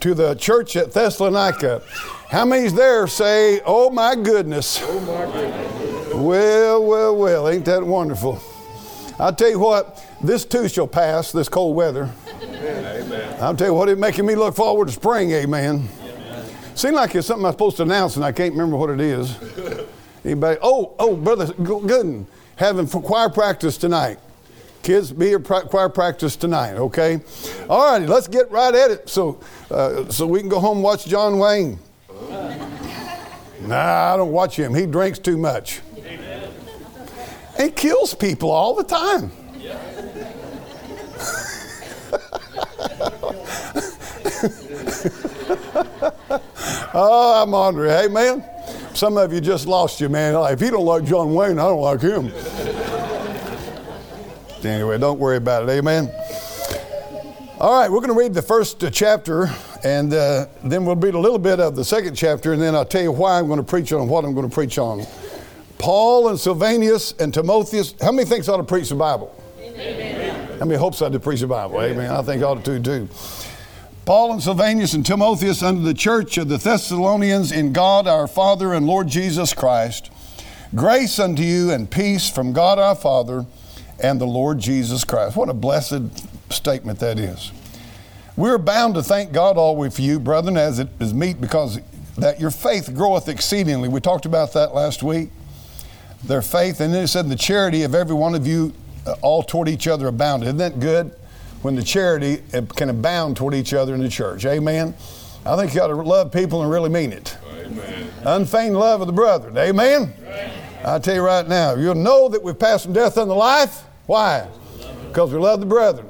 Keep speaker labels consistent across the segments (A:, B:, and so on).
A: To the church at Thessalonica. How many's there say, Oh my goodness?
B: Oh my goodness.
A: Well, well, well, ain't that wonderful? I'll tell you what, this too shall pass, this cold weather.
B: Amen.
A: I'll tell you what, it's making me look forward to spring, amen. Seems like it's something I'm supposed to announce and I can't remember what it is. Anybody? Oh, oh, brother Gooden, having choir practice tonight. Kids, be your choir practice tonight, okay? All righty, let's get right at it so, uh, so we can go home and watch John Wayne. Nah, I don't watch him. He drinks too much. He kills people all the time. oh, I'm Andre. Hey, man. Some of you just lost your man. If you don't like John Wayne, I don't like him. Anyway, don't worry about it. Amen. All right, we're going to read the first uh, chapter, and uh, then we'll read a little bit of the second chapter, and then I'll tell you why I'm going to preach on what I'm going to preach on. Paul and Silvanus and Timotheus. How many thinks I ought to preach the Bible? Amen. How many hopes I to preach the Bible? Amen. Amen. I think I ought to too. Paul and Silvanus and Timotheus unto the church of the Thessalonians in God our Father and Lord Jesus Christ. Grace unto you and peace from God our Father and the Lord Jesus Christ. What a blessed statement that is. We're bound to thank God always for you, brethren, as it is meet, because that your faith groweth exceedingly. We talked about that last week. Their faith, and then it said the charity of every one of you uh, all toward each other abounded. Isn't that good? When the charity uh, can abound toward each other in the church. Amen. I think you got to love people and really mean it.
B: Amen.
A: Unfeigned love of the brethren. Amen. I tell you right now, you'll know that we've passed from death unto life. Why? Because we love the brethren.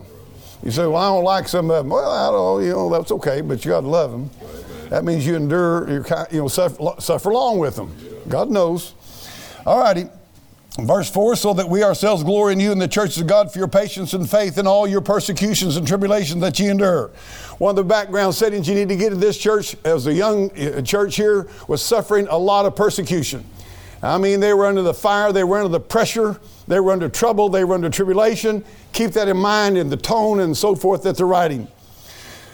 A: You say, well, I don't like some of them. Well, I don't, you know, that's okay, but you got to love them. That means you endure, you know, suffer, suffer long with them. God knows. All righty. Verse 4 So that we ourselves glory in you in the churches of God for your patience and faith in all your persecutions and tribulations that you endure. One of the background settings you need to get in this church as a young uh, church here was suffering a lot of persecution. I mean, they were under the fire, they were under the pressure, they were under trouble, they were under tribulation. Keep that in mind in the tone and so forth that they're writing.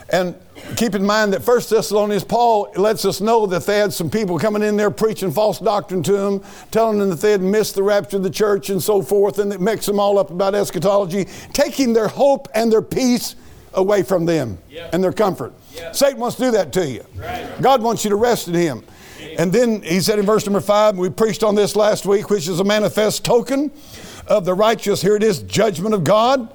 A: And keep in mind that First Thessalonians, Paul lets us know that they had some people coming in there preaching false doctrine to them, telling them that they had missed the rapture of the church and so forth, and it mixed them all up about eschatology, taking their hope and their peace away from them yep. and their comfort. Yep. Satan wants to do that to you. Right. God wants you to rest in Him. And then he said in verse number five, we preached on this last week, which is a manifest token of the righteous. Here it is, judgment of God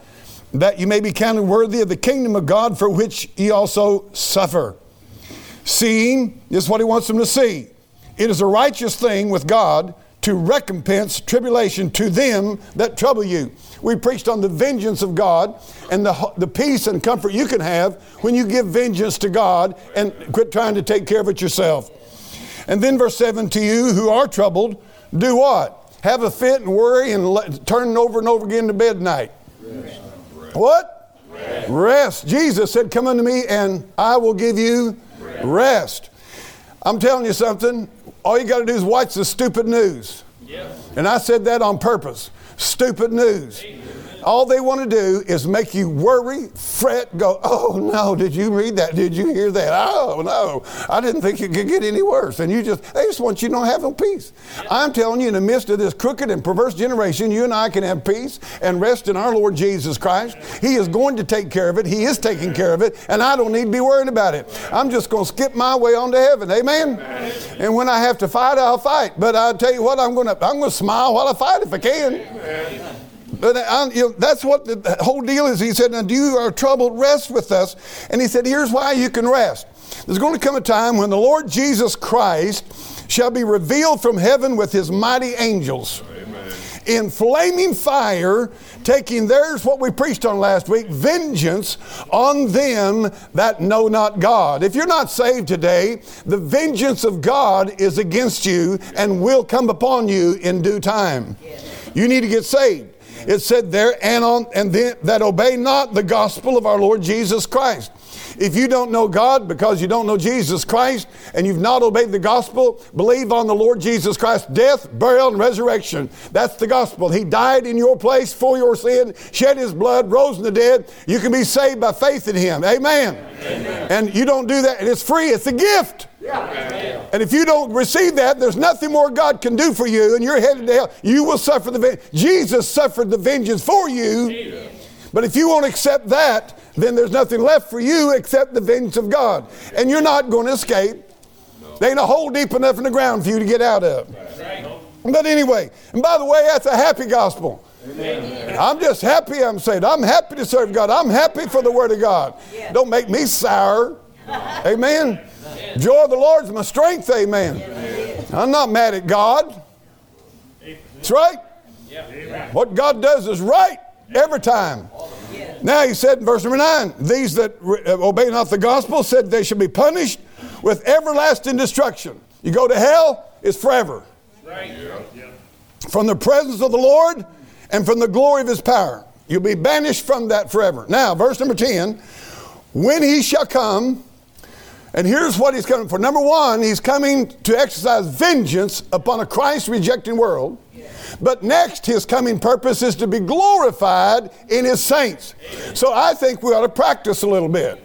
A: that you may be counted worthy of the kingdom of God for which ye also suffer. Seeing is what he wants them to see. It is a righteous thing with God to recompense tribulation to them that trouble you. We preached on the vengeance of God and the, the peace and comfort you can have when you give vengeance to God and quit trying to take care of it yourself. And then verse 7 to you who are troubled, do what? Have a fit and worry and let, turn over and over again to bed at night. What? Rest. rest. Jesus said, Come unto me and I will give you rest. rest. I'm telling you something. All you got to do is watch the stupid news. Yep. And I said that on purpose. Stupid news. Amen. All they want to do is make you worry, fret, go, oh no, did you read that? Did you hear that? Oh no, I didn't think it could get any worse. And you just, they just want you to not have no peace. I'm telling you, in the midst of this crooked and perverse generation, you and I can have peace and rest in our Lord Jesus Christ. He is going to take care of it. He is taking care of it, and I don't need to be worried about it. I'm just going to skip my way on to heaven. Amen? And when I have to fight, I'll fight. But I'll tell you what, I'm going to, I'm going to smile while I fight if I can. Amen. I, you know, that's what the whole deal is. He said, Now, do you are troubled, rest with us. And he said, Here's why you can rest. There's going to come a time when the Lord Jesus Christ shall be revealed from heaven with his mighty angels Amen. in flaming fire, taking theirs, what we preached on last week, vengeance on them that know not God. If you're not saved today, the vengeance of God is against you and will come upon you in due time. You need to get saved. It said there, and on and then, that obey not the gospel of our Lord Jesus Christ. If you don't know God because you don't know Jesus Christ and you've not obeyed the gospel, believe on the Lord Jesus Christ, death, burial, and resurrection. That's the gospel. He died in your place for your sin, shed his blood, rose from the dead. You can be saved by faith in him. Amen. Amen. And you don't do that, and it's free, it's a gift. Yeah. And if you don't receive that, there's nothing more God can do for you, and you're headed to hell. You will suffer the vengeance. Jesus suffered the vengeance for you. But if you won't accept that, then there's nothing left for you except the vengeance of God. And you're not going to escape. There ain't a hole deep enough in the ground for you to get out of. But anyway, and by the way, that's a happy gospel. Amen. I'm just happy I'm saved. I'm happy to serve God. I'm happy for the Word of God. Don't make me sour. Amen. Joy of the Lord is my strength. Amen. I'm not mad at God. That's right. What God does is right every time. Now he said in verse number nine, these that uh, obey not the gospel said they should be punished with everlasting destruction. You go to hell, it's forever. From the presence of the Lord and from the glory of his power. You'll be banished from that forever. Now, verse number 10 when he shall come, and here's what he's coming for. Number one, he's coming to exercise vengeance upon a Christ rejecting world. But next, his coming purpose is to be glorified in his saints. So I think we ought to practice a little bit.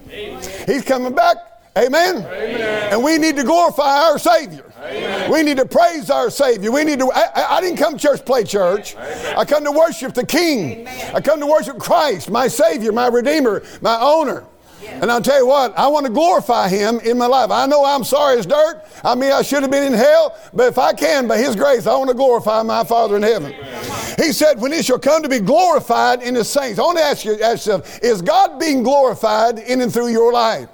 A: He's coming back. Amen. Amen. And we need to glorify our Savior. Amen. We need to praise our Savior. We need to. I, I didn't come to church play church. Amen. I come to worship the King. I come to worship Christ, my Savior, my Redeemer, my owner. And I'll tell you what, I want to glorify Him in my life. I know I'm sorry as dirt. I mean, I should have been in hell, but if I can, by His grace, I want to glorify my Father in heaven. He said, When He shall come to be glorified in His saints. I want to ask you, ask yourself, is God being glorified in and through your life?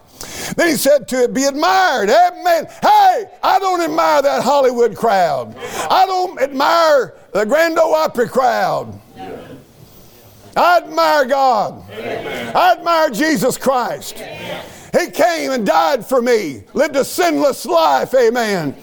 A: Then he said to it, be admired. Amen. Hey, I don't admire that Hollywood crowd. I don't admire the Grand Ole Opry crowd. I admire God. Amen. I admire Jesus Christ. Amen. He came and died for me, lived a sinless life. Amen.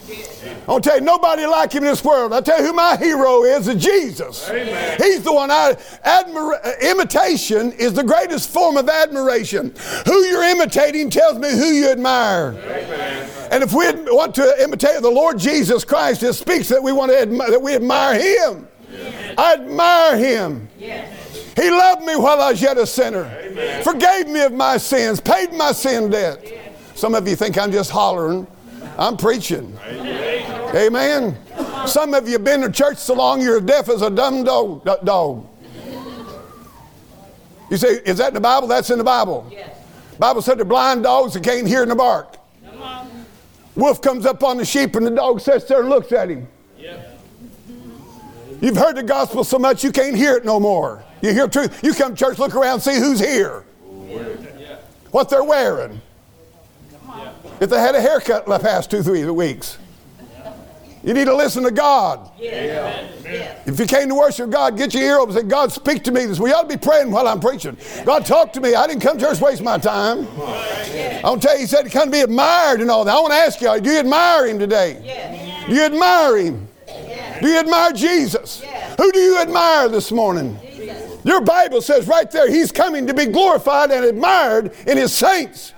A: I'll tell you, nobody like him in this world. I'll tell you who my hero is, is Jesus. Amen. He's the one I admira- uh, imitation is the greatest form of admiration. Who you're imitating tells me who you admire. Amen. And if we want to imitate the Lord Jesus Christ, it speaks that we want to admi- that we admire him. Yes. I admire him. Yes. He loved me while I was yet a sinner, Amen. forgave me of my sins, paid my sin debt. Some of you think I'm just hollering. I'm preaching. Amen. Amen. Some of you have been to church so long you're deaf as a dumb dog. dog. You say, is that in the Bible? That's in the Bible. Yes. Bible said they're blind dogs that can't hear in the bark. Wolf comes up on the sheep and the dog sits there and looks at him. You've heard the gospel so much you can't hear it no more. You hear truth. You come to church, look around, see who's here, what they're wearing. If they had a haircut the past two, three weeks. You need to listen to God. If you came to worship God, get your ear open and say, God, speak to me. We ought to be praying while I'm preaching. God, talk to me. I didn't come to church waste my time. I want to tell you, he said come to be admired and all that. I want to ask you, do you admire him today? Do you admire him? Do you admire Jesus? Who do you admire this morning? Your Bible says right there, He's coming to be glorified and admired in His saints.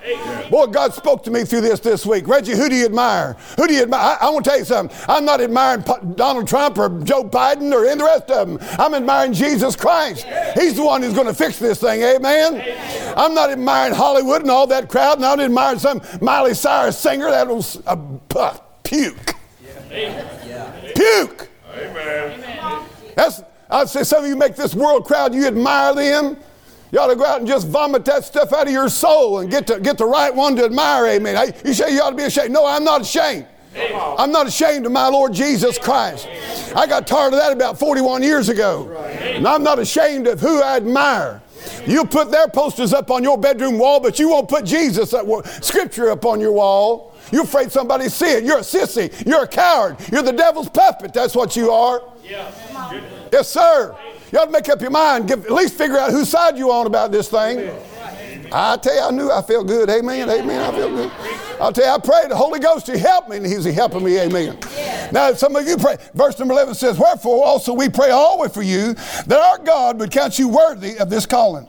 A: Boy, God spoke to me through this this week. Reggie, who do you admire? Who do you admire? I, I want to tell you something. I'm not admiring Donald Trump or Joe Biden or any of the rest of them. I'm admiring Jesus Christ. He's the one who's going to fix this thing. Amen. I'm not admiring Hollywood and all that crowd, and I'm not admiring some Miley Cyrus singer that'll uh, puke. Puke. Amen. That's, I'd say some of you make this world crowd, you admire them. You ought to go out and just vomit that stuff out of your soul and get, to, get the right one to admire. Amen. You say you ought to be ashamed. No, I'm not ashamed. I'm not ashamed of my Lord Jesus Christ. I got tired of that about 41 years ago. And I'm not ashamed of who I admire. You put their posters up on your bedroom wall, but you won't put Jesus scripture up on your wall. You're afraid somebody see it. You're a sissy. You're a coward. You're the devil's puppet. That's what you are. Yeah. Yes, sir. You ought to make up your mind. Give, at least figure out whose side you on about this thing. I tell you, I knew I felt good. Amen. Amen. I feel good. I'll tell you, I prayed the Holy Ghost to help me, and He's helping me. Amen. Now, some of you pray. Verse number 11 says, Wherefore also we pray always for you that our God would count you worthy of this calling.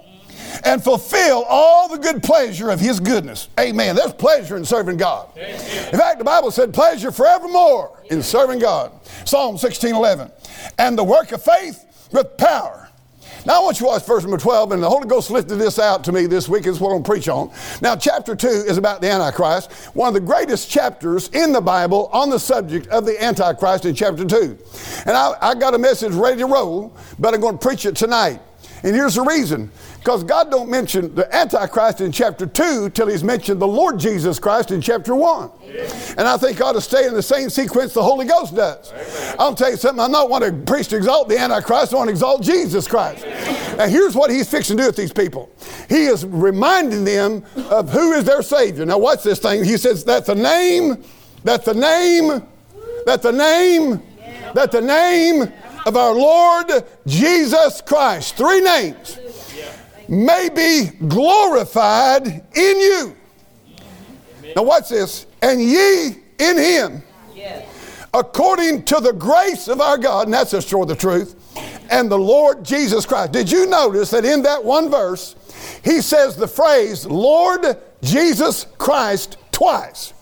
A: And fulfill all the good pleasure of his goodness. Amen. There's pleasure in serving God. In fact, the Bible said pleasure forevermore in serving God. Psalm 16 11. And the work of faith with power. Now, I want you to watch verse number 12, and the Holy Ghost lifted this out to me this week. Is what I'm going to preach on. Now, chapter 2 is about the Antichrist, one of the greatest chapters in the Bible on the subject of the Antichrist in chapter 2. And I, I got a message ready to roll, but I'm going to preach it tonight. And here's the reason. Because God don't mention the Antichrist in chapter 2 till he's mentioned the Lord Jesus Christ in chapter 1. And I think ought to stay in the same sequence the Holy Ghost does. Amen. I'll tell you something, I don't want to preach to exalt the Antichrist, I want to exalt Jesus Christ. Now here's what he's fixing to do with these people. He is reminding them of who is their Savior. Now watch this thing. He says that the name, that the name, that the name, that the name of our Lord Jesus Christ. Three names may be glorified in you. Now, watch this. And ye in him, according to the grace of our God, and that's the of the truth, and the Lord Jesus Christ. Did you notice that in that one verse, he says the phrase Lord Jesus Christ twice?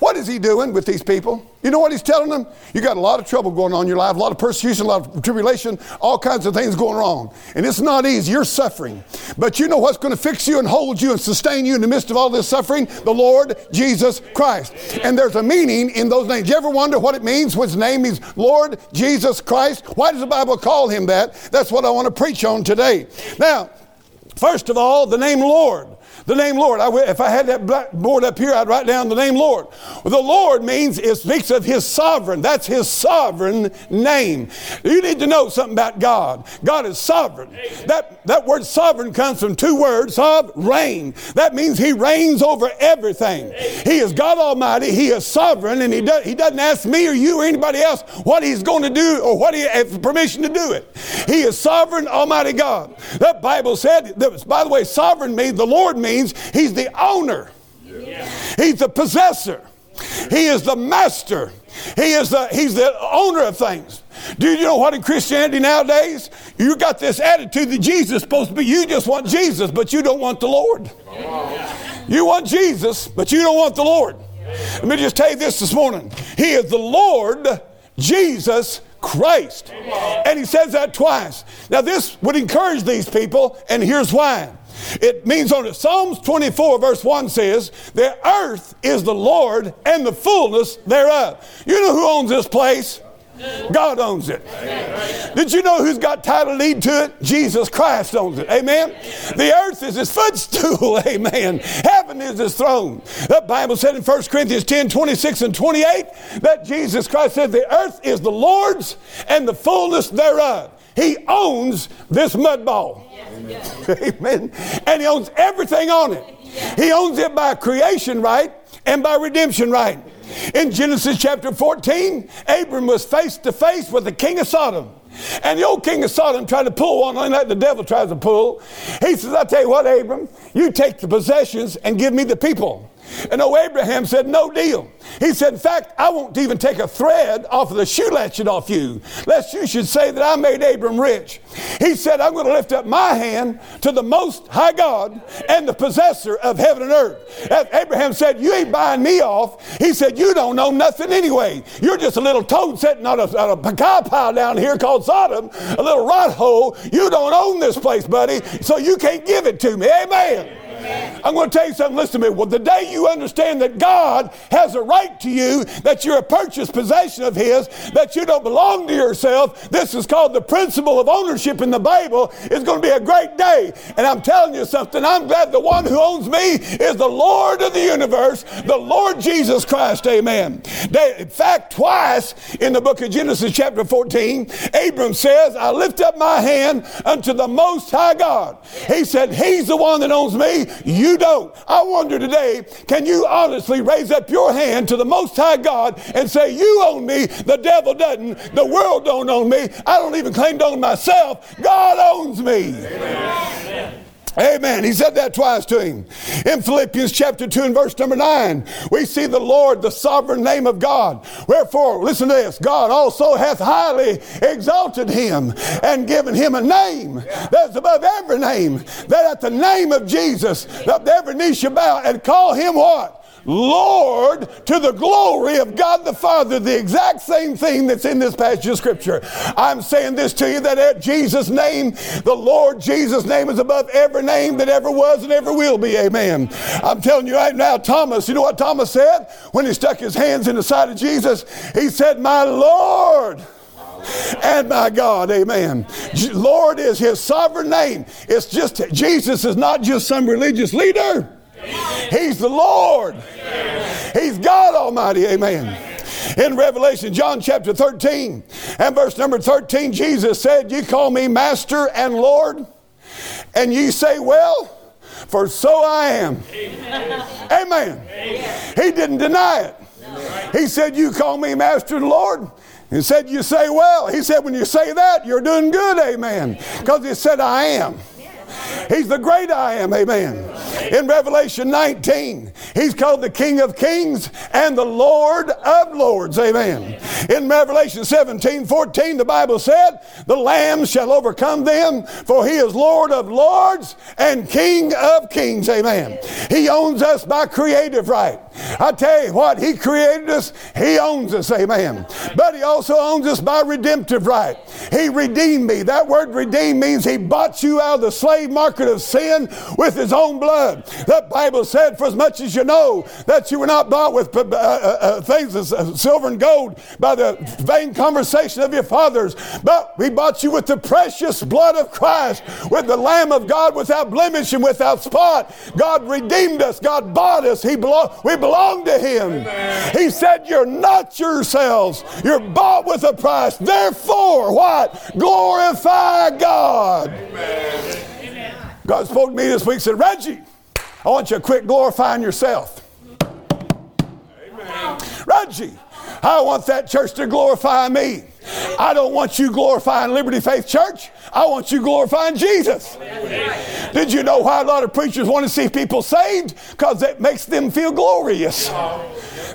A: What is he doing with these people? You know what he's telling them? You got a lot of trouble going on in your life, a lot of persecution, a lot of tribulation, all kinds of things going wrong. And it's not easy. You're suffering. But you know what's going to fix you and hold you and sustain you in the midst of all this suffering? The Lord Jesus Christ. And there's a meaning in those names. You ever wonder what it means? When his name means Lord Jesus Christ. Why does the Bible call him that? That's what I want to preach on today. Now, first of all, the name Lord. The name Lord. I, if I had that board up here, I'd write down the name Lord. The Lord means it speaks of His sovereign. That's His sovereign name. You need to know something about God. God is sovereign. That, that word sovereign comes from two words, of reign. That means He reigns over everything. He is God Almighty. He is sovereign, and He, does, he doesn't ask me or you or anybody else what He's going to do or what He has permission to do it. He is sovereign, Almighty God. That Bible said, that, by the way, sovereign means, the Lord means means he's the owner, he's the possessor, he is the master, he is the, he's the owner of things. Do you know what in Christianity nowadays? You got this attitude that Jesus is supposed to be. You just want Jesus, but you don't want the Lord. You want Jesus, but you don't want the Lord. Let me just tell you this this morning. He is the Lord Jesus Christ. And he says that twice. Now, this would encourage these people, and here's why. It means on it. Psalms 24, verse 1 says, The earth is the Lord and the fullness thereof. You know who owns this place? God owns it. Did you know who's got title deed to it? Jesus Christ owns it. Amen. The earth is his footstool. Amen. Heaven is his throne. The Bible said in 1 Corinthians 10 26 and 28 that Jesus Christ said, The earth is the Lord's and the fullness thereof. He owns this mud ball. Yes, yes. Amen. And he owns everything on it. He owns it by creation right and by redemption right. In Genesis chapter 14, Abram was face to face with the king of Sodom. And the old king of Sodom tried to pull one like the devil tries to pull. He says, I tell you what, Abram, you take the possessions and give me the people. And old Abraham said, No deal. He said, In fact, I won't even take a thread off of the shoe latchet off you, lest you should say that I made Abram rich. He said, I'm going to lift up my hand to the most high God and the possessor of heaven and earth. As Abraham said, You ain't buying me off. He said, You don't know nothing anyway. You're just a little toad sitting on a, on a cow pile down here called Sodom, a little rot hole. You don't own this place, buddy, so you can't give it to me. Amen. I'm going to tell you something. Listen to me. Well, the day you understand that God has a right to you, that you're a purchased possession of His, that you don't belong to yourself, this is called the principle of ownership in the Bible, is going to be a great day. And I'm telling you something. I'm glad the one who owns me is the Lord of the universe, the Lord Jesus Christ. Amen. In fact, twice in the book of Genesis, chapter 14, Abram says, I lift up my hand unto the Most High God. He said, He's the one that owns me. You don't. I wonder today, can you honestly raise up your hand to the Most High God and say, You own me, the devil doesn't, the world don't own me, I don't even claim to own myself, God owns me. Amen. Amen. He said that twice to him. In Philippians chapter 2 and verse number 9, we see the Lord, the sovereign name of God. Wherefore, listen to this God also hath highly exalted him and given him a name that's above every name, that at the name of Jesus, that every knee shall bow and call him what? Lord to the glory of God the Father. The exact same thing that's in this passage of Scripture. I'm saying this to you that at Jesus' name, the Lord Jesus' name is above every name that ever was and ever will be. Amen. I'm telling you right now, Thomas, you know what Thomas said when he stuck his hands in the side of Jesus? He said, My Lord and my God. Amen. Lord is his sovereign name. It's just, Jesus is not just some religious leader. He's the Lord. He's God Almighty. Amen. In Revelation, John chapter 13 and verse number 13, Jesus said, You call me Master and Lord, and ye say, Well, for so I am. Amen. Amen. He didn't deny it. He said, You call me Master and Lord. He said, You say well. He said, When you say that, you're doing good. Amen. Because he said, I am. He's the great I am. Amen. In Revelation 19, he's called the King of Kings and the Lord of Lords. Amen. In Revelation 17, 14, the Bible said, The Lamb shall overcome them, for he is Lord of Lords and King of Kings. Amen. He owns us by creative right. I tell you what, He created us, He owns us, amen. But He also owns us by redemptive right. He redeemed me. That word redeem means He bought you out of the slave market of sin with His own blood. The Bible said, For as much as you know that you were not bought with uh, uh, uh, things of uh, silver and gold by the vain conversation of your fathers, but we bought you with the precious blood of Christ, with the Lamb of God without blemish and without spot. God redeemed us. God bought us. He belong, we belong to Him. Amen. He said, You're not yourselves. You're bought with a price. Therefore, what? Glorify God. Amen. God spoke to me this week said, Reggie, I want you to quit glorifying yourself. Amen. Reggie, I want that church to glorify me. I don't want you glorifying Liberty Faith Church. I want you glorifying Jesus. Did you know why a lot of preachers want to see people saved? Because it makes them feel glorious.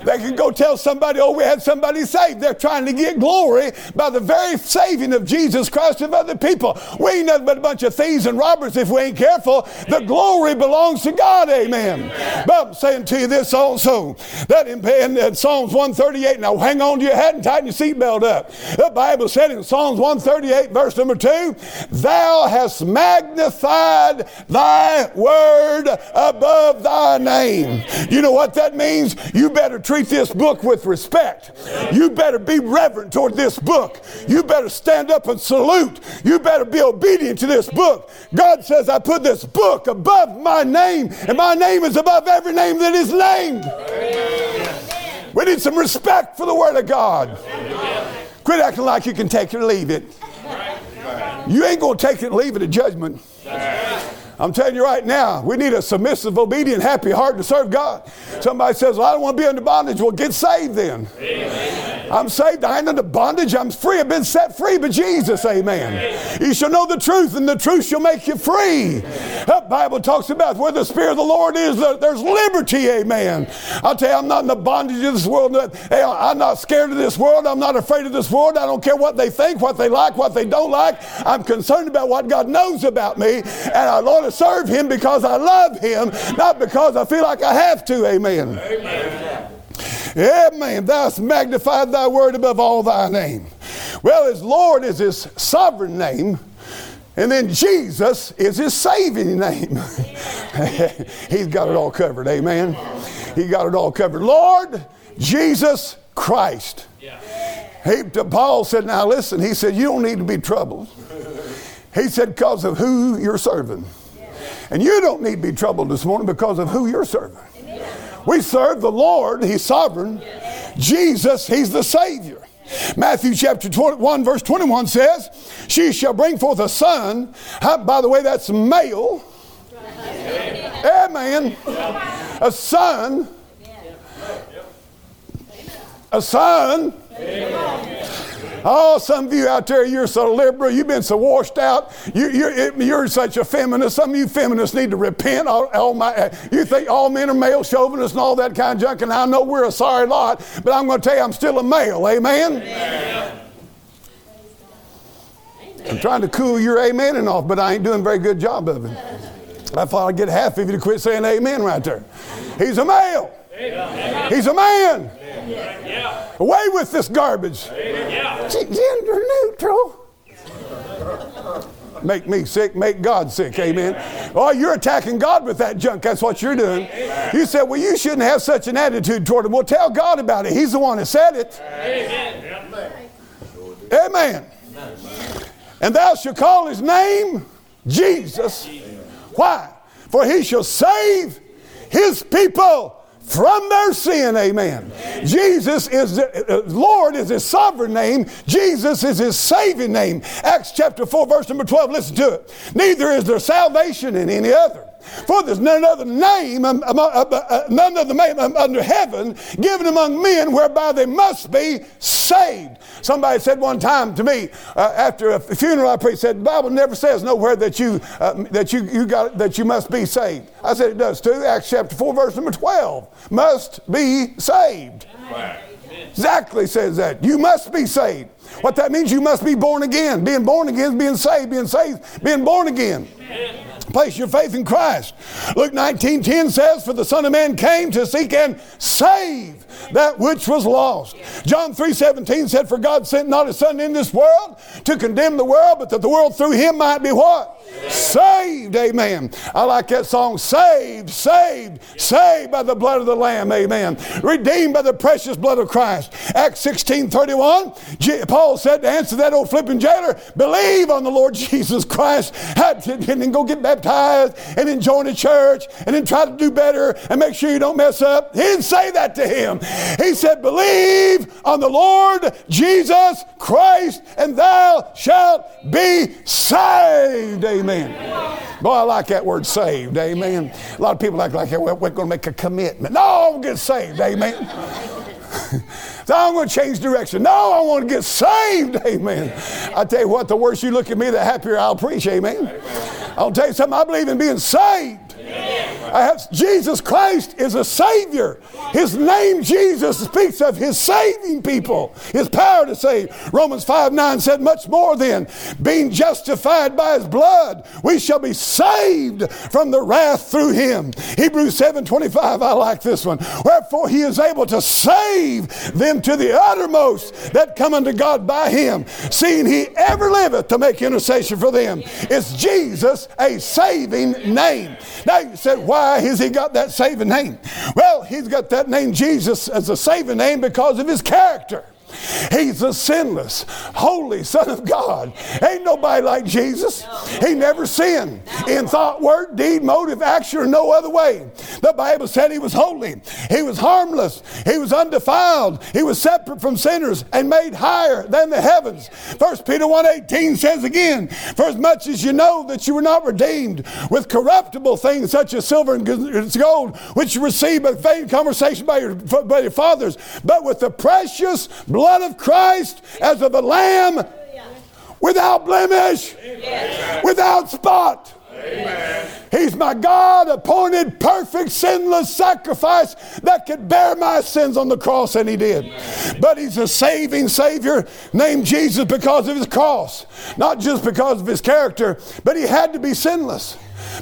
A: They can go tell somebody, oh, we had somebody saved. They're trying to get glory by the very saving of Jesus Christ of other people. We ain't nothing but a bunch of thieves and robbers if we ain't careful. The glory belongs to God, amen. But I'm saying to you this also, that in, in Psalms 138, now hang on to your hat and tighten your seatbelt up. The Bible said in Psalms 138, verse number 2, Thou hast magnified thy word above thy name. You know what that means? You better treat this book with respect. You better be reverent toward this book. You better stand up and salute. You better be obedient to this book. God says, I put this book above my name, and my name is above every name that is named. We need some respect for the Word of God. Quit acting like you can take it or leave it. You ain't going to take it and leave it at judgment. I'm telling you right now, we need a submissive, obedient, happy heart to serve God. Somebody says, Well, I don't want to be under bondage. Well, get saved then. Amen. I'm saved. I ain't under bondage. I'm free. I've been set free by Jesus. Amen. Amen. You shall know the truth, and the truth shall make you free. The Bible talks about where the Spirit of the Lord is, there's liberty. Amen. I'll tell you, I'm not in the bondage of this world. I'm not scared of this world. I'm not afraid of this world. I don't care what they think, what they like, what they don't like. I'm concerned about what God knows about me. And our Lord to serve Him because I love Him, not because I feel like I have to. Amen. Amen. Amen. Thou hast magnified thy word above all thy name. Well, his Lord is his sovereign name. And then Jesus is his saving name. He's got it all covered. Amen. He got it all covered. Lord Jesus Christ. He, Paul said, Now listen, he said, You don't need to be troubled. He said, Because of who you're serving. And you don't need to be troubled this morning because of who you're serving. We serve the Lord, He's sovereign. Jesus, He's the Savior. Matthew chapter 21, verse 21 says, She shall bring forth a son. By the way, that's male. Amen. A son. A son. Oh, some of you out there, you're so liberal, you've been so washed out, you, you're, you're such a feminist. Some of you feminists need to repent. All, all my, you think all men are male chauvinists and all that kind of junk, and I know we're a sorry lot, but I'm going to tell you, I'm still a male. Amen? Amen. I'm trying to cool your amen and off, but I ain't doing a very good job of it. I thought I'd get half of you to quit saying amen right there. He's a male. He's a man. Away with this garbage. Gender neutral. Make me sick, make God sick. Amen. Oh, you're attacking God with that junk. That's what you're doing. You said, well, you shouldn't have such an attitude toward him. Well, tell God about it. He's the one that said it. Amen. And thou shalt call his name Jesus. Why? For he shall save his people from their sin. Amen. Jesus is the, uh, Lord is his sovereign name. Jesus is his saving name. Acts chapter 4, verse number 12. Listen to it. Neither is there salvation in any other. For there's none other name, um, uh, uh, none other name um, under heaven given among men whereby they must be saved. Somebody said one time to me uh, after a funeral I preached, said the Bible never says nowhere that you uh, that you, you got that you must be saved. I said it does too. Acts chapter four, verse number twelve, must be saved. Exactly says that. You must be saved. What that means, you must be born again. Being born again is being saved. Being saved, being born again. Place your faith in Christ. Luke 19 10 says, For the Son of Man came to seek and save that which was lost. John 3 17 said, For God sent not his Son in this world to condemn the world, but that the world through him might be what? Saved, amen. I like that song, saved, saved, saved by the blood of the Lamb, amen. Redeemed by the precious blood of Christ. Acts 16 31, Paul said to answer that old flipping jailer, believe on the Lord Jesus Christ, and then go get baptized, and then join a church, and then try to do better, and make sure you don't mess up. He didn't say that to him. He said, believe on the Lord Jesus Christ, and thou shalt be saved, amen. Boy, I like that word saved. Amen. A lot of people act like we're going to make a commitment. No, get saved. Amen. so I'm going to change direction. No, I want to get saved. Amen. I tell you what, the worse you look at me, the happier I'll preach. Amen. I'll tell you something. I believe in being saved. Have, Jesus Christ is a Savior. His name, Jesus, speaks of His saving people, His power to save. Romans 5 9 said, Much more then, being justified by His blood, we shall be saved from the wrath through Him. Hebrews 7 25, I like this one. Wherefore He is able to save them to the uttermost that come unto God by Him, seeing He ever liveth to make intercession for them. Is Jesus a saving name? Now you said, why has he got that saving name? Well, he's got that name Jesus as a saving name because of his character. He's the sinless, holy Son of God. Ain't nobody like Jesus. He never sinned in thought, word, deed, motive, action, or no other way. The Bible said he was holy. He was harmless. He was undefiled. He was separate from sinners and made higher than the heavens. 1 Peter 1.18 says again, For as much as you know that you were not redeemed with corruptible things such as silver and gold, which you received by vain conversation by your, by your fathers, but with the precious blood of Christ as of a lamb without blemish, without spot. Amen. He's my God appointed, perfect, sinless sacrifice that could bear my sins on the cross, and He did. But He's a saving Savior named Jesus because of His cross, not just because of His character, but He had to be sinless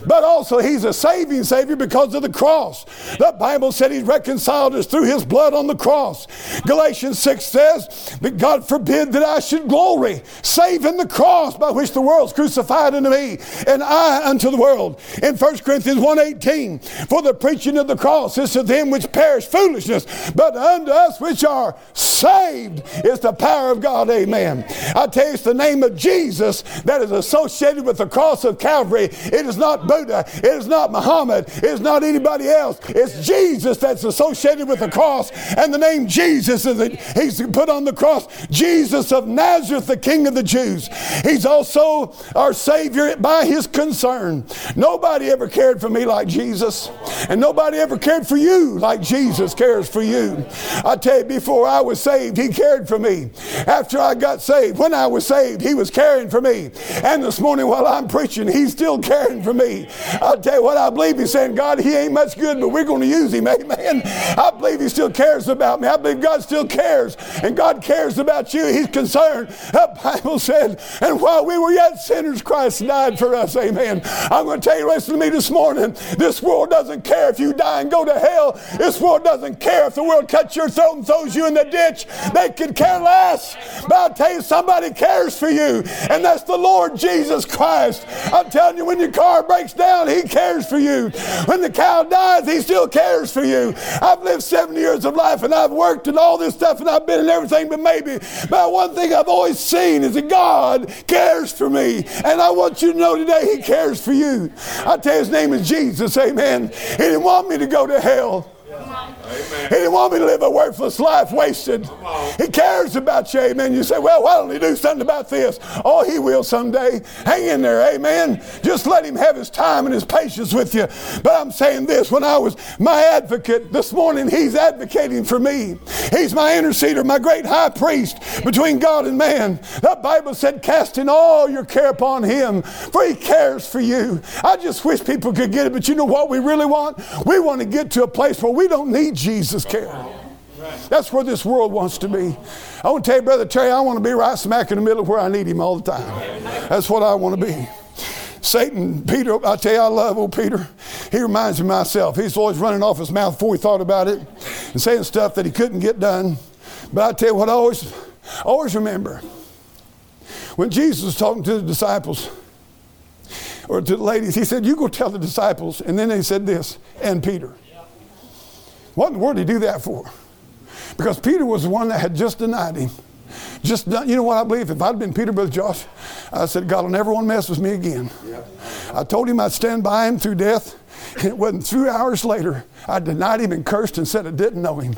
A: but also he's a saving Savior because of the cross. The Bible said he reconciled us through his blood on the cross. Galatians 6 says that God forbid that I should glory, save in the cross by which the world's crucified unto me, and I unto the world. In 1 Corinthians 1.18, for the preaching of the cross is to them which perish foolishness, but unto us which are saved is the power of God. Amen. I tell you, it's the name of Jesus that is associated with the cross of Calvary. It is not Buddha. It is not Muhammad. It is not anybody else. It's Jesus that's associated with the cross. And the name Jesus is it. He's put on the cross. Jesus of Nazareth, the King of the Jews. He's also our Savior by his concern. Nobody ever cared for me like Jesus. And nobody ever cared for you like Jesus cares for you. I tell you, before I was saved, saved, He cared for me. After I got saved, when I was saved, He was caring for me. And this morning while I'm preaching, He's still caring for me. I'll tell you what, I believe He's saying, God, He ain't much good, but we're going to use Him. Amen. I believe He still cares about me. I believe God still cares. And God cares about you. He's concerned. The Bible said, and while we were yet sinners, Christ died for us. Amen. I'm going to tell you, listen to me this morning. This world doesn't care if you die and go to hell. This world doesn't care if the world cuts your throat and throws you in the ditch. They could care less. But I'll tell you, somebody cares for you, and that's the Lord Jesus Christ. I'm telling you, when your car breaks down, He cares for you. When the cow dies, He still cares for you. I've lived 70 years of life, and I've worked and all this stuff, and I've been in everything but maybe. But one thing I've always seen is that God cares for me, and I want you to know today He cares for you. I tell you, His name is Jesus. Amen. He didn't want me to go to hell. He didn't want me to live a worthless life wasted. He cares about you, amen. You say, well, why don't he do something about this? Oh, he will someday. Hang in there, amen. Just let him have his time and his patience with you. But I'm saying this when I was my advocate this morning, he's advocating for me. He's my interceder, my great high priest between God and man. The Bible said, casting all your care upon him, for he cares for you. I just wish people could get it, but you know what we really want? We want to get to a place where we don't need Jesus' care. That's where this world wants to be. I want to tell you, Brother Terry, I want to be right smack in the middle of where I need him all the time. That's what I want to be. Satan, Peter, I tell you, I love old Peter. He reminds me of myself. He's always running off his mouth before he thought about it and saying stuff that he couldn't get done. But I tell you what, I always, always remember when Jesus was talking to the disciples or to the ladies, he said, You go tell the disciples. And then he said this, and Peter. What in the world did he do that for? Because Peter was the one that had just denied him. Just done, you know what I believe? If I'd been Peter, Brother Josh, I said, God will never want to mess with me again. Yep. I told him I'd stand by him through death. And it wasn't three hours later, I denied him and cursed and said I didn't know him.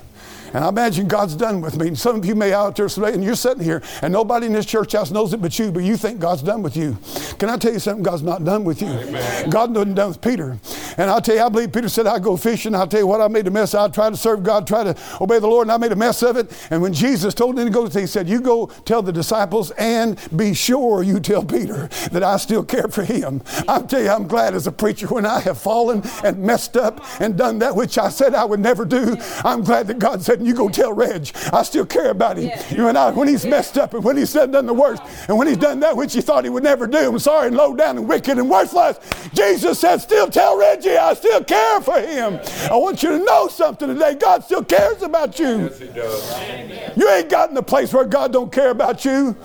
A: And I imagine God's done with me. And some of you may out there today, and you're sitting here, and nobody in this church house knows it but you, but you think God's done with you. Can I tell you something? God's not done with you. Amen. God wasn't done with Peter. And I'll tell you, I believe Peter said, I go fishing. I'll tell you what, I made a mess. I tried to serve God, try to obey the Lord, and I made a mess of it. And when Jesus told him to go, to say, he said, You go tell the disciples, and be sure you tell Peter that I still care for him. I'll tell you, I'm glad as a preacher when I have fallen and messed up and done that which I said I would never do. I'm glad that God said, You go tell Reg, I still care about him. Yeah. You and I, when he's messed up and when he's done the worst and when he's done that which he thought he would never do, I'm sorry and low down and wicked and worthless. Jesus said, Still tell Reggie, I still care for him. I want you to know something today. God still cares about you. Yes, he does. You ain't gotten the place where God don't care about you. Amen.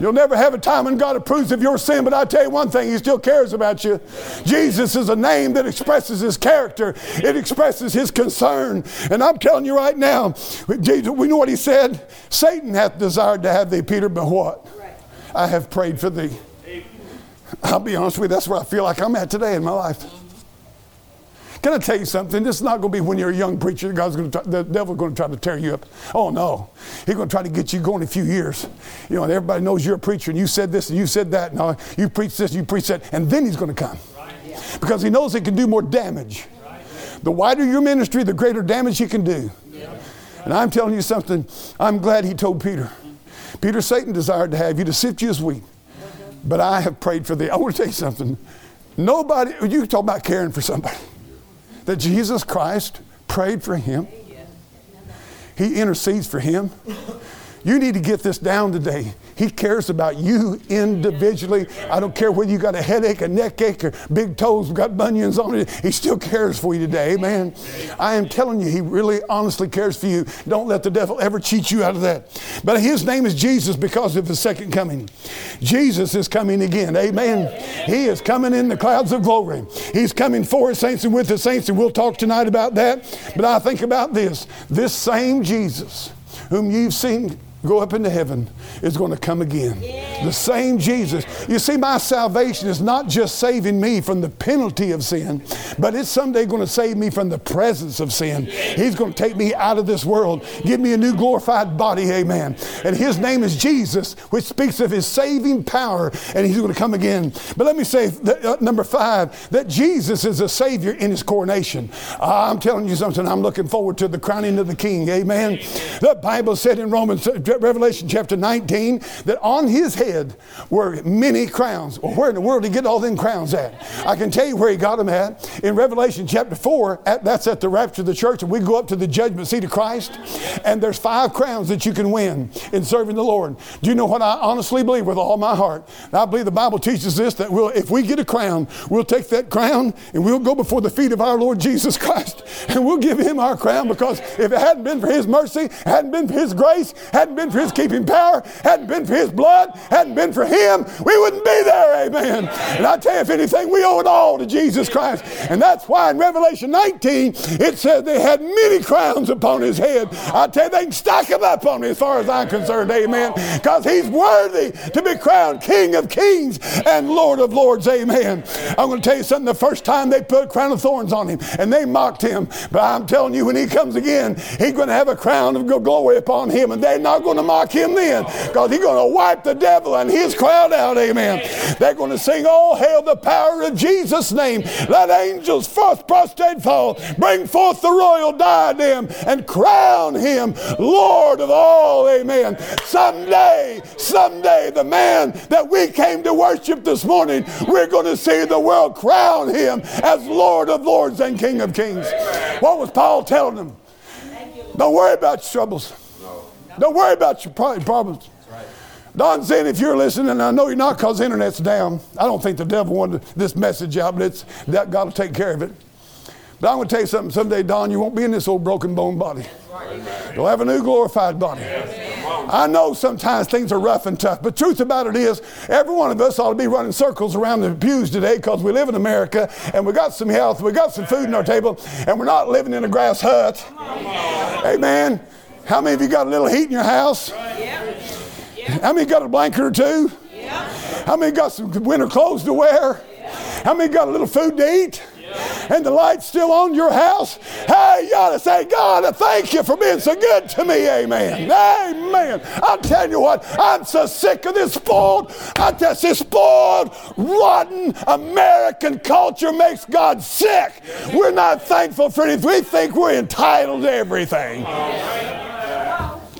A: You'll never have a time when God approves of your sin, but I tell you one thing, He still cares about you. Jesus is a name that expresses His character. It expresses His concern. And I'm telling you right now, Jesus, we know what He said. Satan hath desired to have thee, Peter, but what? I have prayed for thee. I'll be honest with you, that's where I feel like I'm at today in my life. Can I tell you something? This is not going to be when you're a young preacher. God's going to try, the devil's going to try to tear you up. Oh no, he's going to try to get you going a few years. You know, and everybody knows you're a preacher, and you said this and you said that. No, you preach this, and you preach that, and then he's going to come because he knows he can do more damage. The wider your ministry, the greater damage he can do. And I'm telling you something. I'm glad he told Peter. Peter, Satan desired to have you to sift you as wheat, but I have prayed for thee. I want to tell you something. Nobody, you talk about caring for somebody that Jesus Christ prayed for him. He intercedes for him. You need to get this down today. He cares about you individually. I don't care whether you got a headache, a neck ache, or big toes, got bunions on it. He still cares for you today. Amen. I am telling you, He really honestly cares for you. Don't let the devil ever cheat you out of that. But His name is Jesus because of His second coming. Jesus is coming again. Amen. He is coming in the clouds of glory. He's coming for His saints and with His saints, and we'll talk tonight about that. But I think about this this same Jesus whom you've seen go up into heaven is going to come again. The same Jesus. You see, my salvation is not just saving me from the penalty of sin, but it's someday going to save me from the presence of sin. He's going to take me out of this world, give me a new glorified body, amen. And his name is Jesus, which speaks of his saving power, and he's going to come again. But let me say, that, uh, number five, that Jesus is a Savior in his coronation. Uh, I'm telling you something, I'm looking forward to the crowning of the King, amen. The Bible said in Romans, Revelation chapter 19, that on his head were many crowns. Well, where in the world did he get all them crowns at? I can tell you where he got them at. In Revelation chapter 4, at, that's at the rapture of the church, and we go up to the judgment seat of Christ, and there's five crowns that you can win in serving the Lord. Do you know what I honestly believe with all my heart? I believe the Bible teaches this that we'll, if we get a crown, we'll take that crown and we'll go before the feet of our Lord Jesus Christ and we'll give him our crown because if it hadn't been for his mercy, hadn't been for his grace, hadn't been for his keeping power, hadn't been for his blood, hadn't been for him, we wouldn't be there, amen. And I tell you, if anything, we owe it all to Jesus Christ. And that's why in Revelation 19, it says they had many crowns upon his head. I tell you, they can stack them up on me as far as I'm concerned, amen. Because he's worthy to be crowned King of Kings and Lord of Lords, amen. I'm going to tell you something. The first time they put a crown of thorns on him and they mocked him, but I'm telling you, when he comes again, he's going to have a crown of glory upon him, and they're not going to mock him then because he's going to wipe the devil and his crowd out, amen. They're going to sing, All hail the power of Jesus' name. Let angels first prostrate fall, bring forth the royal diadem, and crown him Lord of all, amen. Someday, someday, the man that we came to worship this morning, we're going to see the world crown him as Lord of lords and King of kings. What was Paul telling them? Don't worry about your troubles. Don't worry about your problems. Don said, if you're listening, and I know you're not because the internet's down, I don't think the devil wanted this message out, but it's that God will take care of it. But I'm going to tell you something. Someday, Don, you won't be in this old broken bone body. You'll have a new glorified body. I know sometimes things are rough and tough, but truth about it is, every one of us ought to be running circles around the pews today because we live in America and we got some health, we got some food on our table, and we're not living in a grass hut. Amen. How many of you got a little heat in your house? How many got a blanket or two? How many got some winter clothes to wear? How many got a little food to eat? and the light's still on your house, hey, you ought to say, God, I thank you for being so good to me. Amen. Amen. I'm telling you what, I'm so sick of this spoiled, I just this spoiled, rotten American culture makes God sick. We're not thankful for anything. We think we're entitled to everything.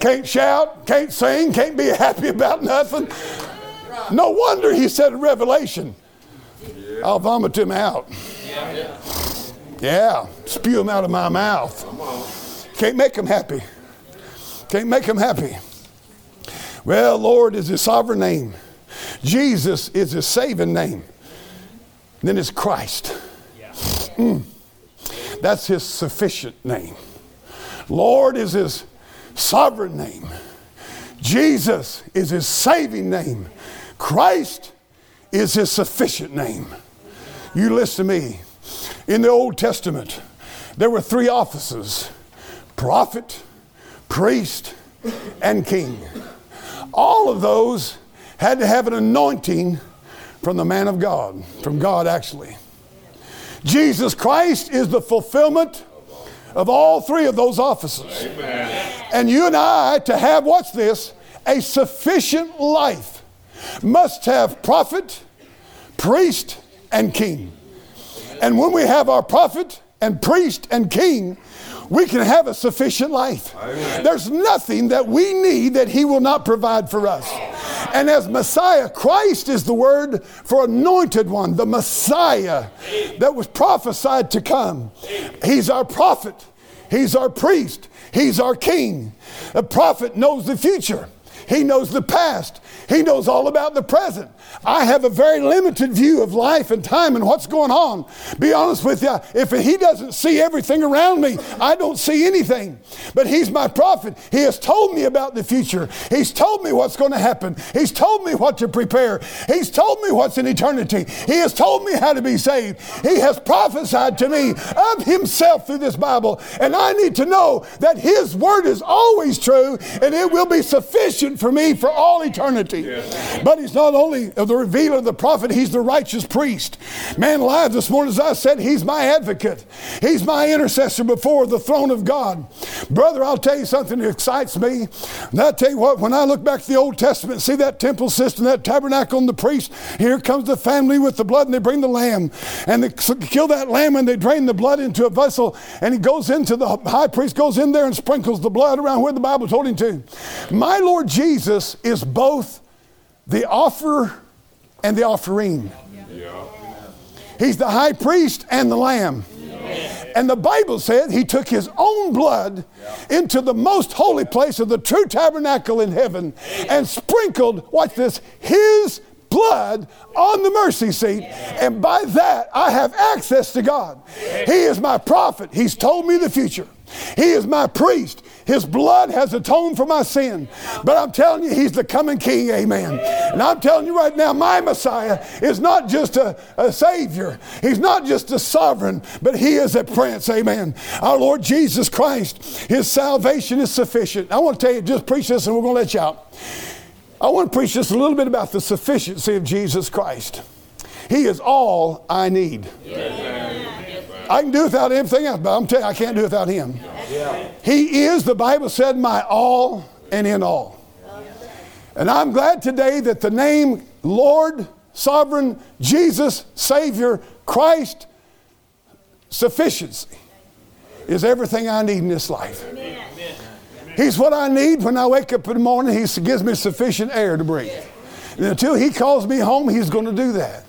A: Can't shout, can't sing, can't be happy about nothing. No wonder he said in Revelation, I'll vomit them out. Yeah, spew them out of my mouth. Can't make them happy. Can't make them happy. Well, Lord is his sovereign name. Jesus is his saving name. Then it's Christ. Mm. That's his sufficient name. Lord is his sovereign name. Jesus is his saving name. Christ is his sufficient name. You listen to me. In the Old Testament, there were three offices prophet, priest, and king. All of those had to have an anointing from the man of God, from God actually. Jesus Christ is the fulfillment of all three of those offices. Amen. And you and I, to have, what's this, a sufficient life, must have prophet, priest, and king. And when we have our prophet and priest and king, we can have a sufficient life. Amen. There's nothing that we need that He will not provide for us. And as Messiah, Christ is the word for anointed one, the Messiah that was prophesied to come. He's our prophet, He's our priest, He's our king. A prophet knows the future. He knows the past. He knows all about the present. I have a very limited view of life and time and what's going on. Be honest with you, if He doesn't see everything around me, I don't see anything. But He's my prophet. He has told me about the future. He's told me what's going to happen. He's told me what to prepare. He's told me what's in eternity. He has told me how to be saved. He has prophesied to me of Himself through this Bible. And I need to know that His Word is always true and it will be sufficient for me for all eternity. But He's not only the revealer, of the prophet, He's the righteous priest. Man alive this morning, as I said, He's my advocate. He's my intercessor before the throne of God. Brother, I'll tell you something that excites me. And I'll tell you what, when I look back to the Old Testament, see that temple system, that tabernacle, and the priest, here comes the family with the blood, and they bring the lamb. And they kill that lamb, and they drain the blood into a vessel, and he goes into the high priest, goes in there and sprinkles the blood around where the Bible told him to. My Lord Jesus is both the offer and the offering. He's the high priest and the lamb. And the Bible said he took his own blood into the most holy place of the true tabernacle in heaven and sprinkled, watch this, his blood on the mercy seat. And by that, I have access to God. He is my prophet. He's told me the future. He is my priest. His blood has atoned for my sin. But I'm telling you, He's the coming King, amen. And I'm telling you right now, my Messiah is not just a, a Savior, He's not just a sovereign, but He is a Prince, amen. Our Lord Jesus Christ, His salvation is sufficient. I want to tell you, just preach this and we're going to let you out. I want to preach just a little bit about the sufficiency of Jesus Christ. He is all I need. I can do without anything else, but I'm telling you, I can't do without Him. He is, the Bible said, my all and in all. And I'm glad today that the name Lord, Sovereign, Jesus, Savior, Christ, sufficiency is everything I need in this life. He's what I need when I wake up in the morning. He gives me sufficient air to breathe. And until He calls me home, He's going to do that.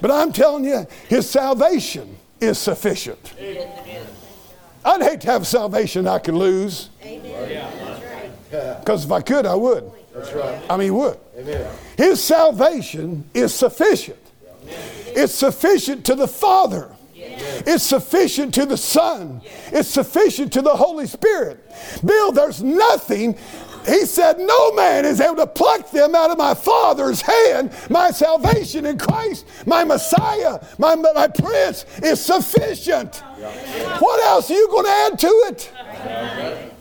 A: But I'm telling you, His salvation is sufficient. I'd hate to have salvation I could lose. Because if I could, I would. I mean, would. His salvation is sufficient. It's sufficient to the Father. It's sufficient to the Son. It's sufficient to the Holy Spirit. Bill, there's nothing he said, No man is able to pluck them out of my Father's hand. My salvation in Christ, my Messiah, my, my Prince is sufficient. What else are you going to add to it?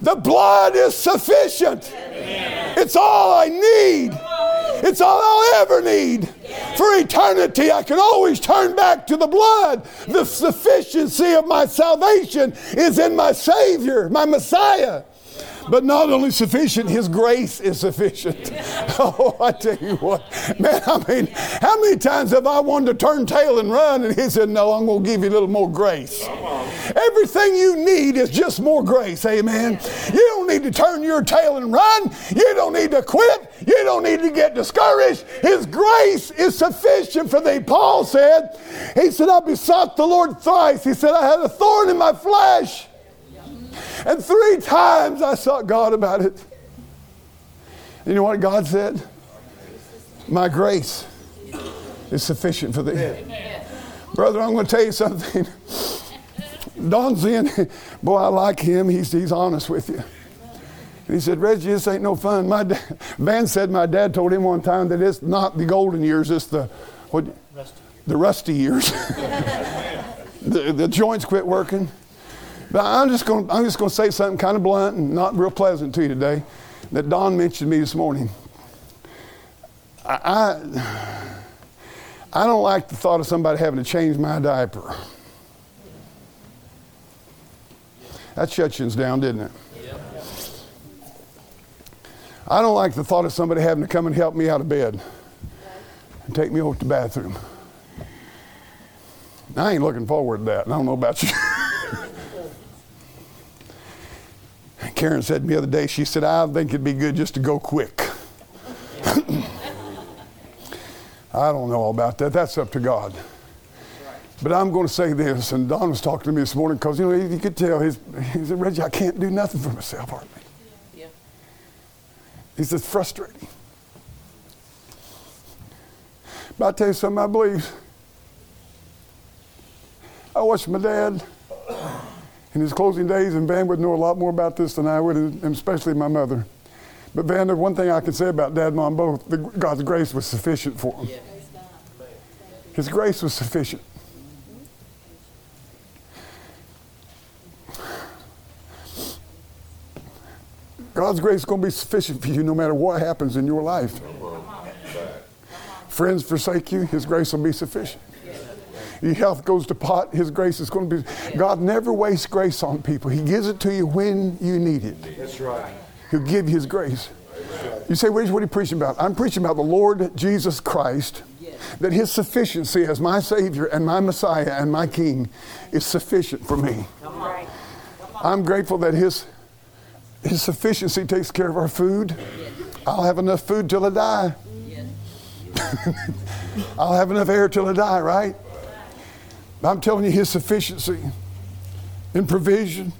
A: The blood is sufficient. It's all I need. It's all I'll ever need. For eternity, I can always turn back to the blood. The sufficiency of my salvation is in my Savior, my Messiah. But not only sufficient, His grace is sufficient. Oh, I tell you what, man, I mean, how many times have I wanted to turn tail and run? And He said, No, I'm going to give you a little more grace. Everything you need is just more grace, amen. You don't need to turn your tail and run. You don't need to quit. You don't need to get discouraged. His grace is sufficient for thee. Paul said, He said, I besought the Lord thrice. He said, I had a thorn in my flesh. And three times I sought God about it. You know what God said? My grace is sufficient for thee. Brother, I'm going to tell you something. Don's in. Boy, I like him. He's, he's honest with you. And he said, Reggie, this ain't no fun. My da- Van said my dad told him one time that it's not the golden years, it's the what, rusty. the rusty years. the, the joints quit working. But I'm just going I'm just going to say something kind of blunt and not real pleasant to you today that Don mentioned to me this morning. I, I, I don't like the thought of somebody having to change my diaper. That shut you down, didn't it? I don't like the thought of somebody having to come and help me out of bed and take me over to the bathroom. I ain't looking forward to that. I don't know about you. Karen said to me the other day, she said, I think it'd be good just to go quick. I don't know about that. That's up to God. But I'm going to say this, and Don was talking to me this morning because, you know, you could tell, his, he said, Reggie, I can't do nothing for myself hardly. Yeah. He said, frustrating. But I tell you something I believe. I watched my dad in his closing days, and Van would know a lot more about this than I would, and especially my mother. But Van, the one thing I can say about Dad and Mom both, the, God's grace was sufficient for them. His grace was sufficient. God's grace is going to be sufficient for you no matter what happens in your life. Friends forsake you, His grace will be sufficient. Your health goes to pot, His grace is going to be. God never wastes grace on people. He gives it to you when you need it.
B: That's right.
A: He'll give you His grace. You say, what are you preaching about? I'm preaching about the Lord Jesus Christ, that His sufficiency as my Savior and my Messiah and my King is sufficient for me. I'm grateful that His, His sufficiency takes care of our food. I'll have enough food till I die. I'll have enough air till I die, right? I'm telling you, His sufficiency in provision,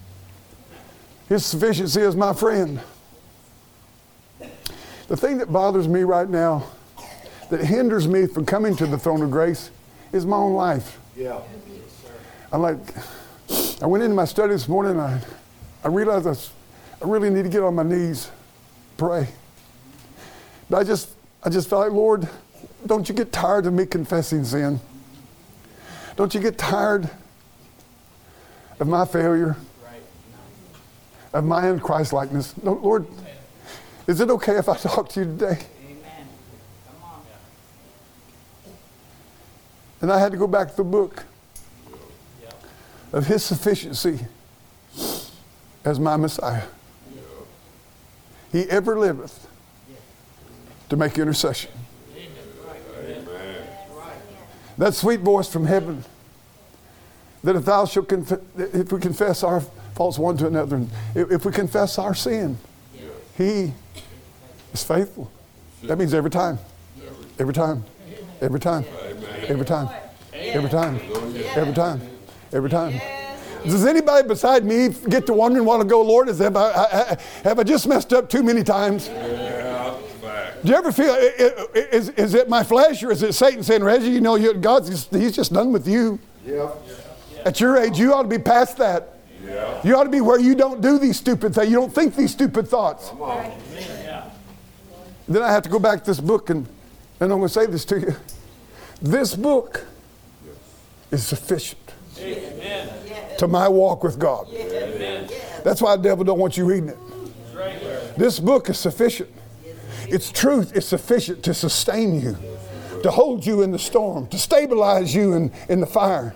A: His sufficiency is my friend. The thing that bothers me right now, that hinders me from coming to the throne of grace, is my own life.
B: Yeah.
A: I'm like, I went into my study this morning and I, I realized I, I really need to get on my knees, pray. But I just, I just felt like, Lord, don't you get tired of me confessing sin? Don't you get tired of my failure? Of my unChristlikeness? No, Lord, is it okay if I talk to you today? And I had to go back to the book of his sufficiency as my Messiah. He ever liveth to make intercession. That sweet voice from heaven that if thou shalt conf- if we confess our faults one to another, and if, we confess our sin, he is faithful. That means every time. Every time. Every time. Every time. Every time. Every time. Every time. Does anybody beside me get to wondering while ago, Lord, is have I- I- have I just messed up too many times?
B: Yeah. Fact.
A: Do you ever feel, i- i- is, is it my flesh or is it Satan saying, Reggie, you know, you, God's just, he's just done with you.
B: Yeah.
A: At your age, you ought to be past that.
B: Yeah.
A: You ought to be where you don't do these stupid things. You don't think these stupid thoughts.
B: Come on.
A: Then I have to go back to this book and, and I'm going to say this to you. This book is sufficient to my walk with God. That's why the devil don't want you reading it. This book is sufficient. Its truth is sufficient to sustain you, to hold you in the storm, to stabilize you in, in the fire.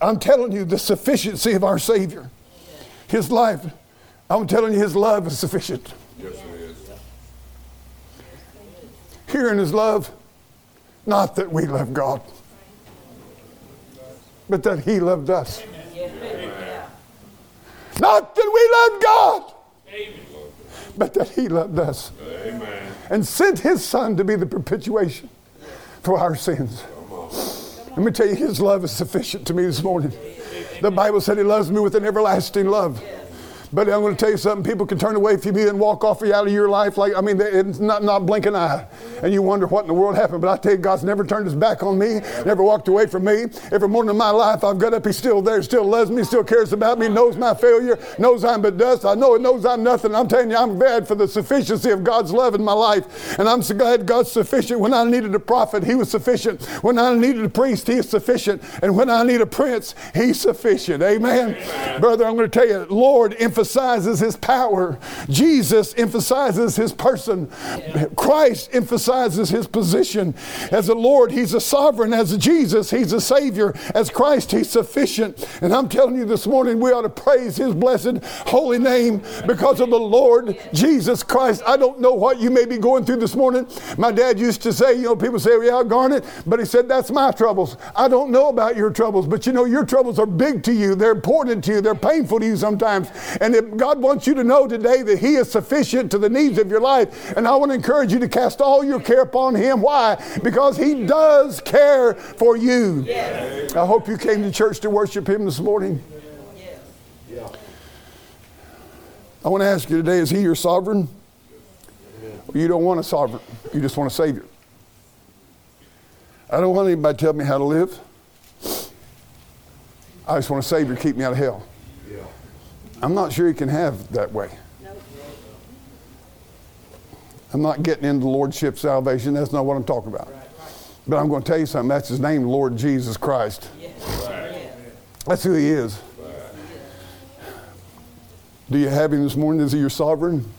A: I'm telling you the sufficiency of our Savior. His life, I'm telling you, His love is sufficient.
B: Yes, it is.
A: Here in His love, not that we love God, but that He loved us. Not that we loved God, but that He loved us
B: Amen.
A: and sent His Son to be the propitiation for our sins. Let me tell you, His love is sufficient to me this morning. The Bible said He loves me with an everlasting love. But I'm going to tell you something. People can turn away from you and walk off you out of your life like I mean, it's not not blink an eye, and you wonder what in the world happened. But I tell you, God's never turned His back on me, never walked away from me. Every morning of my life, I've got up. He's still there, still loves me, still cares about me, knows my failure, knows I'm but dust. I know it knows I'm nothing. I'm telling you, I'm glad for the sufficiency of God's love in my life, and I'm so glad God's sufficient. When I needed a prophet, He was sufficient. When I needed a priest, He is sufficient, and when I need a prince, He's sufficient. Amen, brother. I'm going to tell you, Lord emphasizes His power. Jesus emphasizes His person. Christ emphasizes His position as a Lord. He's a sovereign. As a Jesus, He's a Savior. As Christ, He's sufficient. And I'm telling you this morning, we ought to praise His blessed holy name because of the Lord Jesus Christ. I don't know what you may be going through this morning. My dad used to say, you know, people say, yeah, Garnet, but he said, that's my troubles. I don't know about your troubles, but you know, your troubles are big to you. They're important to you. They're painful to you sometimes. If God wants you to know today that He is sufficient to the needs of your life. And I want to encourage you to cast all your care upon Him. Why? Because He does care for you. I hope you came to church to worship Him this morning. I want to ask you today is He your sovereign? You don't want a sovereign, you just want a Savior. I don't want anybody to tell me how to live. I just want a Savior to keep me out of hell. I'm not sure you can have that way. I'm not getting into Lordship salvation. That's not what I'm talking about. But I'm going to tell you something. That's His name, Lord Jesus Christ. That's who He is. Do you have Him this morning? Is He your sovereign?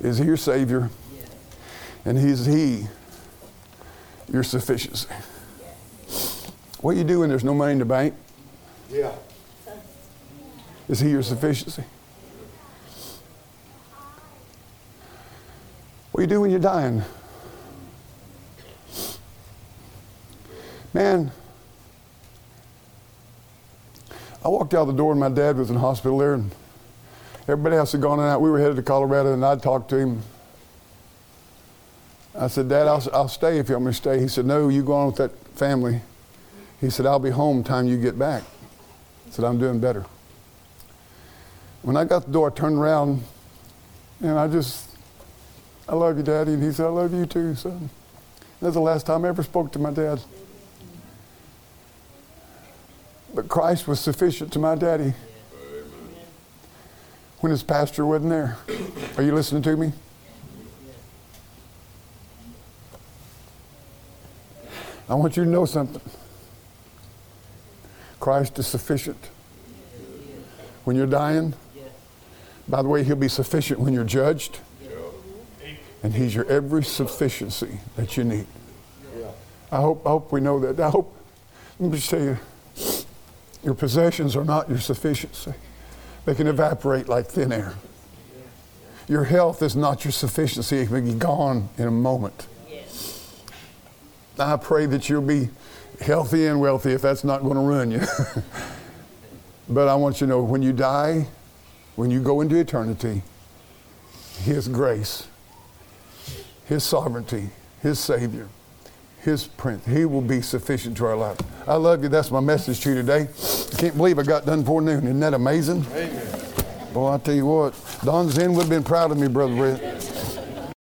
A: Is He your Savior? And He's He your sufficiency. What you do when there's no money in the bank?
C: Yeah.
A: Is He your sufficiency? What do you do when you're dying? Man, I walked out the door and my dad was in the hospital there, and everybody else had gone out. We were headed to Colorado, and I talked to him. I said, Dad, I'll, I'll stay if you want me to stay. He said, No, you go on with that family. He said, I'll be home time you get back. I said, I'm doing better. When I got the door, I turned around and I just, I love you, Daddy. And he said, I love you too, son. That's the last time I ever spoke to my dad. But Christ was sufficient to my daddy when his pastor wasn't there. Are you listening to me? I want you to know something. Christ is sufficient. When you're dying, by the way, He'll be sufficient when you're judged. And He's your every sufficiency that you need. I hope, I hope we know that. I hope, let me just tell you, your possessions are not your sufficiency. They can evaporate like thin air. Your health is not your sufficiency. It can be gone in a moment. I pray that you'll be healthy and wealthy if that's not going to ruin you. but I want you to know when you die, when you go into eternity, His grace, His sovereignty, His Savior, His Prince, He will be sufficient to our life. I love you. That's my message to you today. I can't believe I got done before noon. Isn't that amazing? Amen. Boy, I tell you what, Don Zen would have been proud of me, Brother Brett.